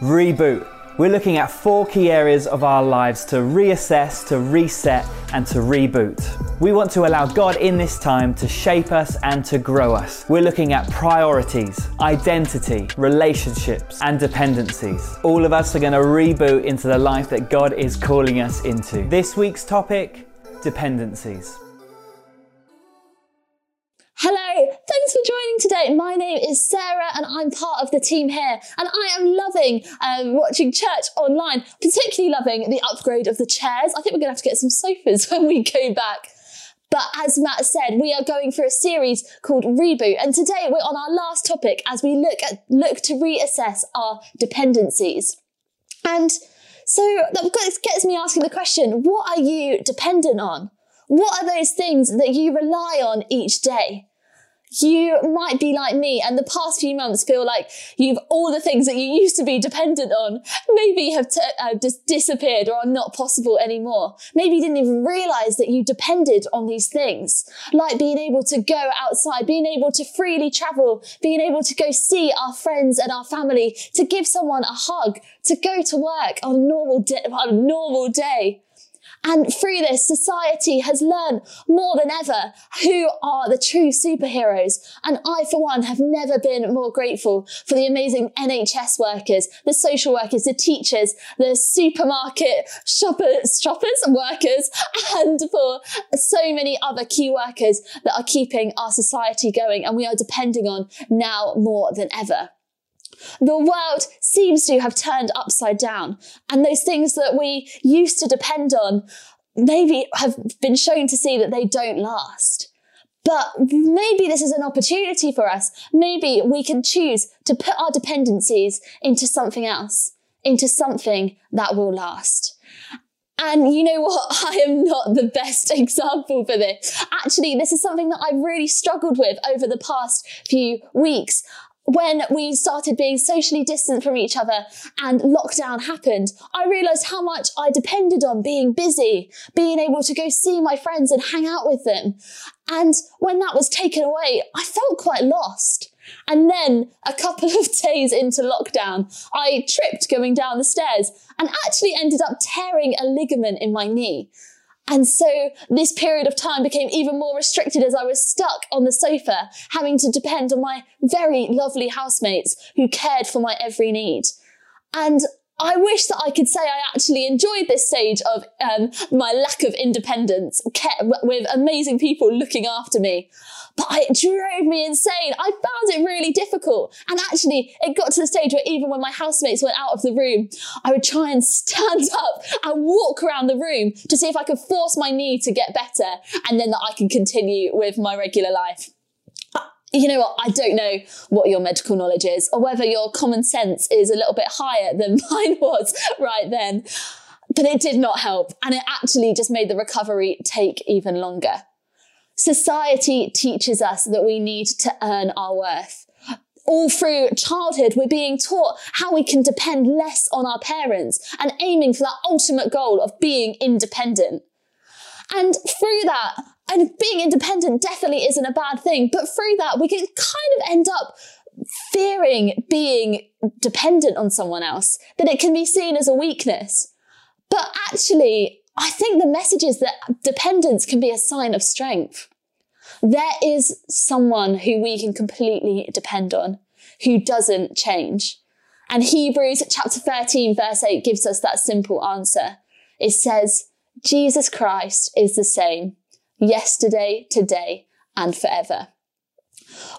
Reboot. We're looking at four key areas of our lives to reassess, to reset, and to reboot. We want to allow God in this time to shape us and to grow us. We're looking at priorities, identity, relationships, and dependencies. All of us are going to reboot into the life that God is calling us into. This week's topic dependencies. Hello, thanks for joining today. My name is Sarah and I'm part of the team here. And I am loving um, watching church online, particularly loving the upgrade of the chairs. I think we're going to have to get some sofas when we go back. But as Matt said, we are going through a series called Reboot. And today we're on our last topic as we look at, look to reassess our dependencies. And so that gets me asking the question, what are you dependent on? What are those things that you rely on each day? You might be like me and the past few months feel like you've all the things that you used to be dependent on maybe have t- uh, just disappeared or are not possible anymore. Maybe you didn't even realize that you depended on these things, like being able to go outside, being able to freely travel, being able to go see our friends and our family, to give someone a hug, to go to work on a normal, on a normal day. And through this, society has learned more than ever who are the true superheroes. And I, for one, have never been more grateful for the amazing NHS workers, the social workers, the teachers, the supermarket shoppers, shoppers, workers, and for so many other key workers that are keeping our society going and we are depending on now more than ever. The world seems to have turned upside down. And those things that we used to depend on maybe have been shown to see that they don't last. But maybe this is an opportunity for us. Maybe we can choose to put our dependencies into something else, into something that will last. And you know what? I am not the best example for this. Actually, this is something that I've really struggled with over the past few weeks when we started being socially distant from each other and lockdown happened, I realized how much I depended on being busy, being able to go see my friends and hang out with them. And when that was taken away, I felt quite lost. And then a couple of days into lockdown, I tripped going down the stairs and actually ended up tearing a ligament in my knee. And so this period of time became even more restricted as I was stuck on the sofa, having to depend on my very lovely housemates who cared for my every need. And I wish that I could say I actually enjoyed this stage of um, my lack of independence with amazing people looking after me. But it drove me insane. I found it really difficult. And actually, it got to the stage where even when my housemates went out of the room, I would try and stand up and walk around the room to see if I could force my knee to get better and then that I can continue with my regular life you know what? I don't know what your medical knowledge is or whether your common sense is a little bit higher than mine was right then. But it did not help. And it actually just made the recovery take even longer. Society teaches us that we need to earn our worth. All through childhood, we're being taught how we can depend less on our parents and aiming for that ultimate goal of being independent. And through that, and being independent definitely isn't a bad thing, but through that, we can kind of end up fearing being dependent on someone else, that it can be seen as a weakness. But actually, I think the message is that dependence can be a sign of strength. There is someone who we can completely depend on, who doesn't change. And Hebrews chapter 13, verse 8 gives us that simple answer. It says, Jesus Christ is the same yesterday, today, and forever.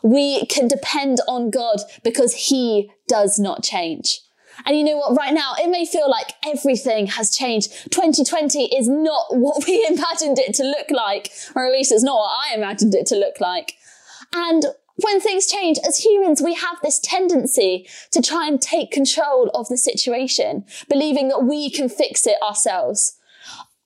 We can depend on God because He does not change. And you know what? Right now, it may feel like everything has changed. 2020 is not what we imagined it to look like, or at least it's not what I imagined it to look like. And when things change, as humans, we have this tendency to try and take control of the situation, believing that we can fix it ourselves.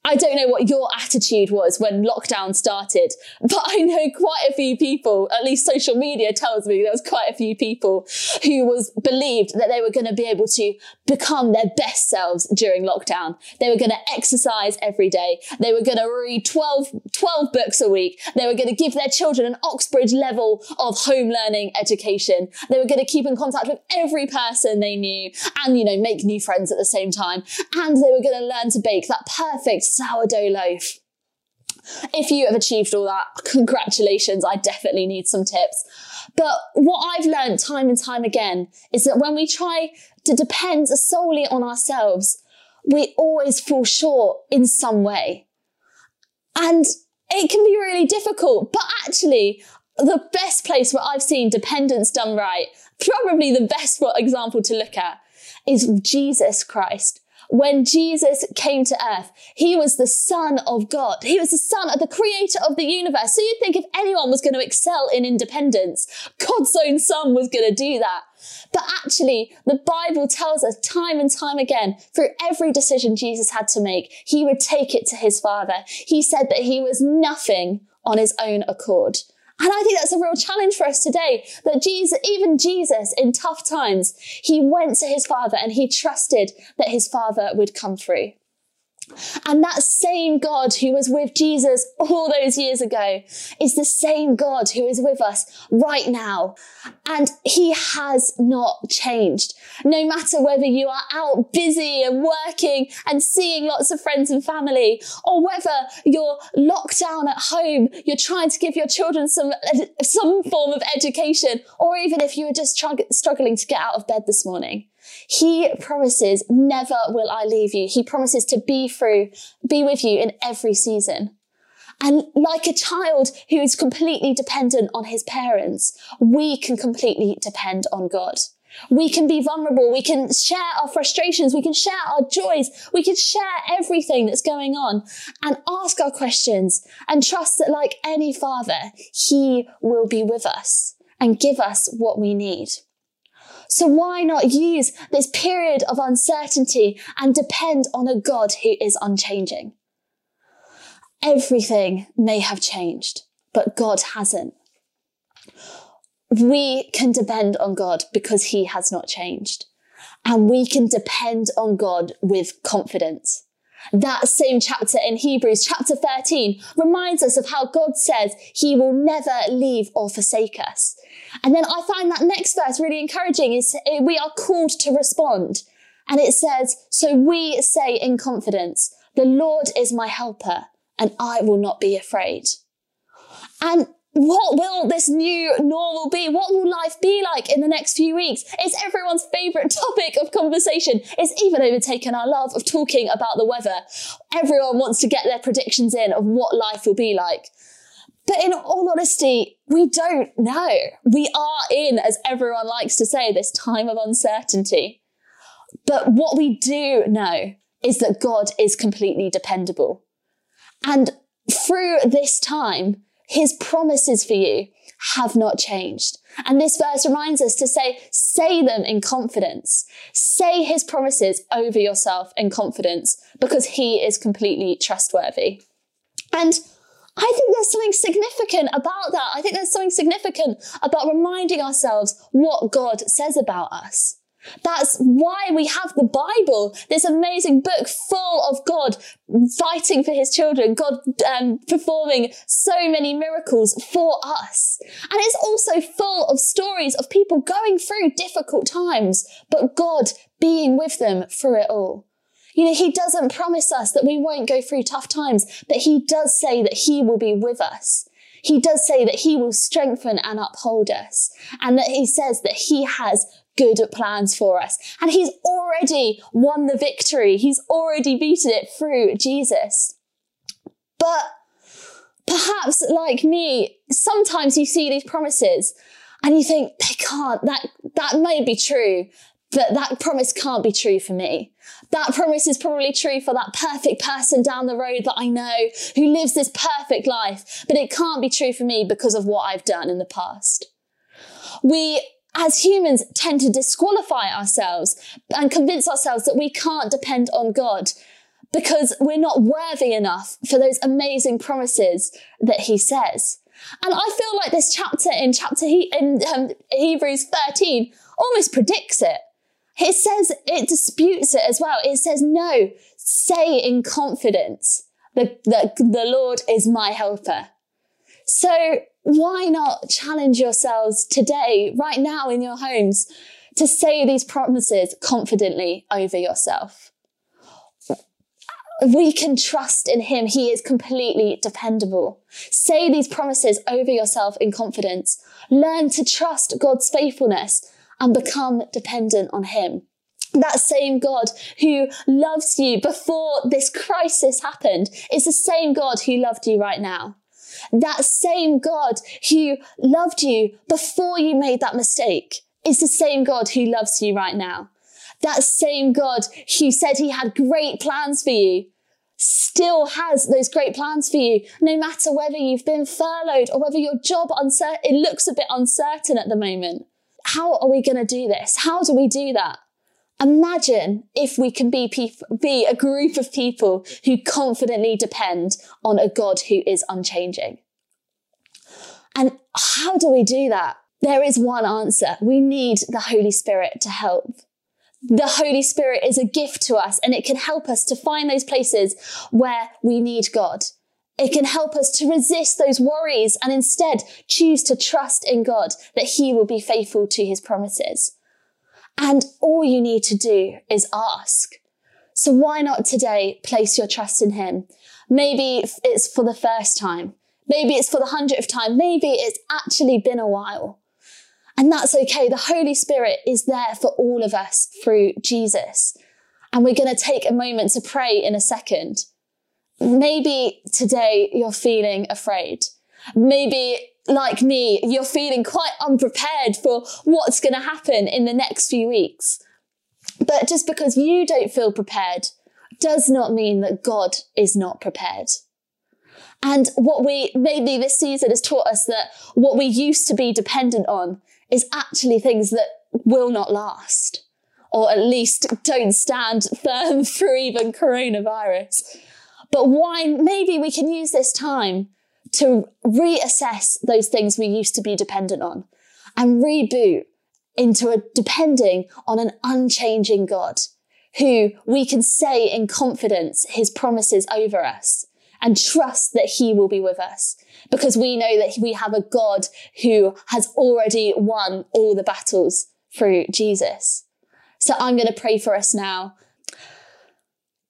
I don't know what your attitude was when lockdown started, but I know quite a few people, at least social media tells me there was quite a few people who was believed that they were going to be able to become their best selves during lockdown. They were going to exercise every day. They were going to read 12, 12 books a week. They were going to give their children an Oxbridge level of home learning education. They were going to keep in contact with every person they knew and, you know, make new friends at the same time. And they were going to learn to bake that perfect sourdough loaf. If you have achieved all that, congratulations. I definitely need some tips. But what I've learned time and time again is that when we try to depend solely on ourselves, we always fall short in some way. And it can be really difficult, but actually, the best place where I've seen dependence done right, probably the best example to look at, is Jesus Christ when Jesus came to earth, he was the son of God. He was the son of the creator of the universe. So you'd think if anyone was going to excel in independence, God's own son was going to do that. But actually, the Bible tells us time and time again, through every decision Jesus had to make, he would take it to his father. He said that he was nothing on his own accord. And I think that's a real challenge for us today that Jesus, even Jesus in tough times, he went to his father and he trusted that his father would come through. And that same God who was with Jesus all those years ago is the same God who is with us right now. And he has not changed. No matter whether you are out busy and working and seeing lots of friends and family, or whether you're locked down at home, you're trying to give your children some, some form of education, or even if you were just struggling to get out of bed this morning. He promises, never will I leave you. He promises to be through, be with you in every season. And like a child who is completely dependent on his parents, we can completely depend on God. We can be vulnerable. We can share our frustrations. We can share our joys. We can share everything that's going on and ask our questions and trust that like any father, he will be with us and give us what we need. So why not use this period of uncertainty and depend on a God who is unchanging? Everything may have changed, but God hasn't. We can depend on God because he has not changed. And we can depend on God with confidence. That same chapter in Hebrews, chapter 13, reminds us of how God says he will never leave or forsake us. And then I find that next verse really encouraging is we are called to respond. And it says, so we say in confidence, the Lord is my helper and I will not be afraid. And what will this new normal be? What will life be like in the next few weeks? It's everyone's favourite topic of conversation. It's even overtaken our love of talking about the weather. Everyone wants to get their predictions in of what life will be like. But in all honesty, we don't know. We are in, as everyone likes to say, this time of uncertainty. But what we do know is that God is completely dependable. And through this time, his promises for you have not changed. And this verse reminds us to say, say them in confidence. Say his promises over yourself in confidence because he is completely trustworthy. And I think there's something significant about that. I think there's something significant about reminding ourselves what God says about us. That's why we have the Bible, this amazing book full of God fighting for his children, God um, performing so many miracles for us. And it's also full of stories of people going through difficult times, but God being with them through it all. You know, he doesn't promise us that we won't go through tough times, but he does say that he will be with us. He does say that he will strengthen and uphold us and that he says that he has good plans for us. And he's already won the victory. He's already beaten it through Jesus. But perhaps like me, sometimes you see these promises and you think they can't, that, that may be true, but that promise can't be true for me. That promise is probably true for that perfect person down the road that I know who lives this perfect life, but it can't be true for me because of what I've done in the past. We as humans tend to disqualify ourselves and convince ourselves that we can't depend on God. because we're not worthy enough for those amazing promises that he says. And I feel like this chapter in chapter he, in um, Hebrews 13 almost predicts it. It says it disputes it as well. It says, no, say in confidence that, that the Lord is my helper. So why not challenge yourselves today, right now in your homes, to say these promises confidently over yourself? We can trust in him. He is completely dependable. Say these promises over yourself in confidence. Learn to trust God's faithfulness and become dependent on him. That same God who loves you before this crisis happened is the same God who loved you right now. That same God who loved you before you made that mistake is the same God who loves you right now. That same God who said he had great plans for you still has those great plans for you, no matter whether you've been furloughed or whether your job uncertain, it looks a bit uncertain at the moment. How are we going to do this? How do we do that? Imagine if we can be be a group of people who confidently depend on a God who is unchanging. And how do we do that? There is one answer. We need the Holy Spirit to help. The Holy Spirit is a gift to us and it can help us to find those places where we need God. It can help us to resist those worries and instead choose to trust in God that he will be faithful to his promises. And all you need to do is ask. So why not today place your trust in him? Maybe it's for the first time. Maybe it's for the hundredth time. Maybe it's actually been a while. And that's okay. The Holy Spirit is there for all of us through Jesus. And we're going to take a moment to pray in a second. Maybe today you're feeling afraid. Maybe like me, you're feeling quite unprepared for what's going to happen in the next few weeks. But just because you don't feel prepared does not mean that God is not prepared. And what we, maybe this season has taught us that what we used to be dependent on is actually things that will not last, or at least don't stand firm through even coronavirus. But why, maybe we can use this time to reassess those things we used to be dependent on and reboot into a depending on an unchanging God who we can say in confidence his promises over us and trust that he will be with us because we know that we have a God who has already won all the battles through Jesus. So I'm going to pray for us now.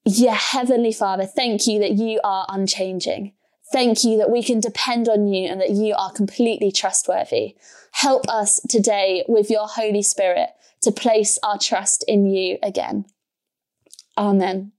Yeah, Heavenly Father, thank you that you are unchanging. Thank you that we can depend on you and that you are completely trustworthy. Help us today with your Holy Spirit to place our trust in you again. Amen.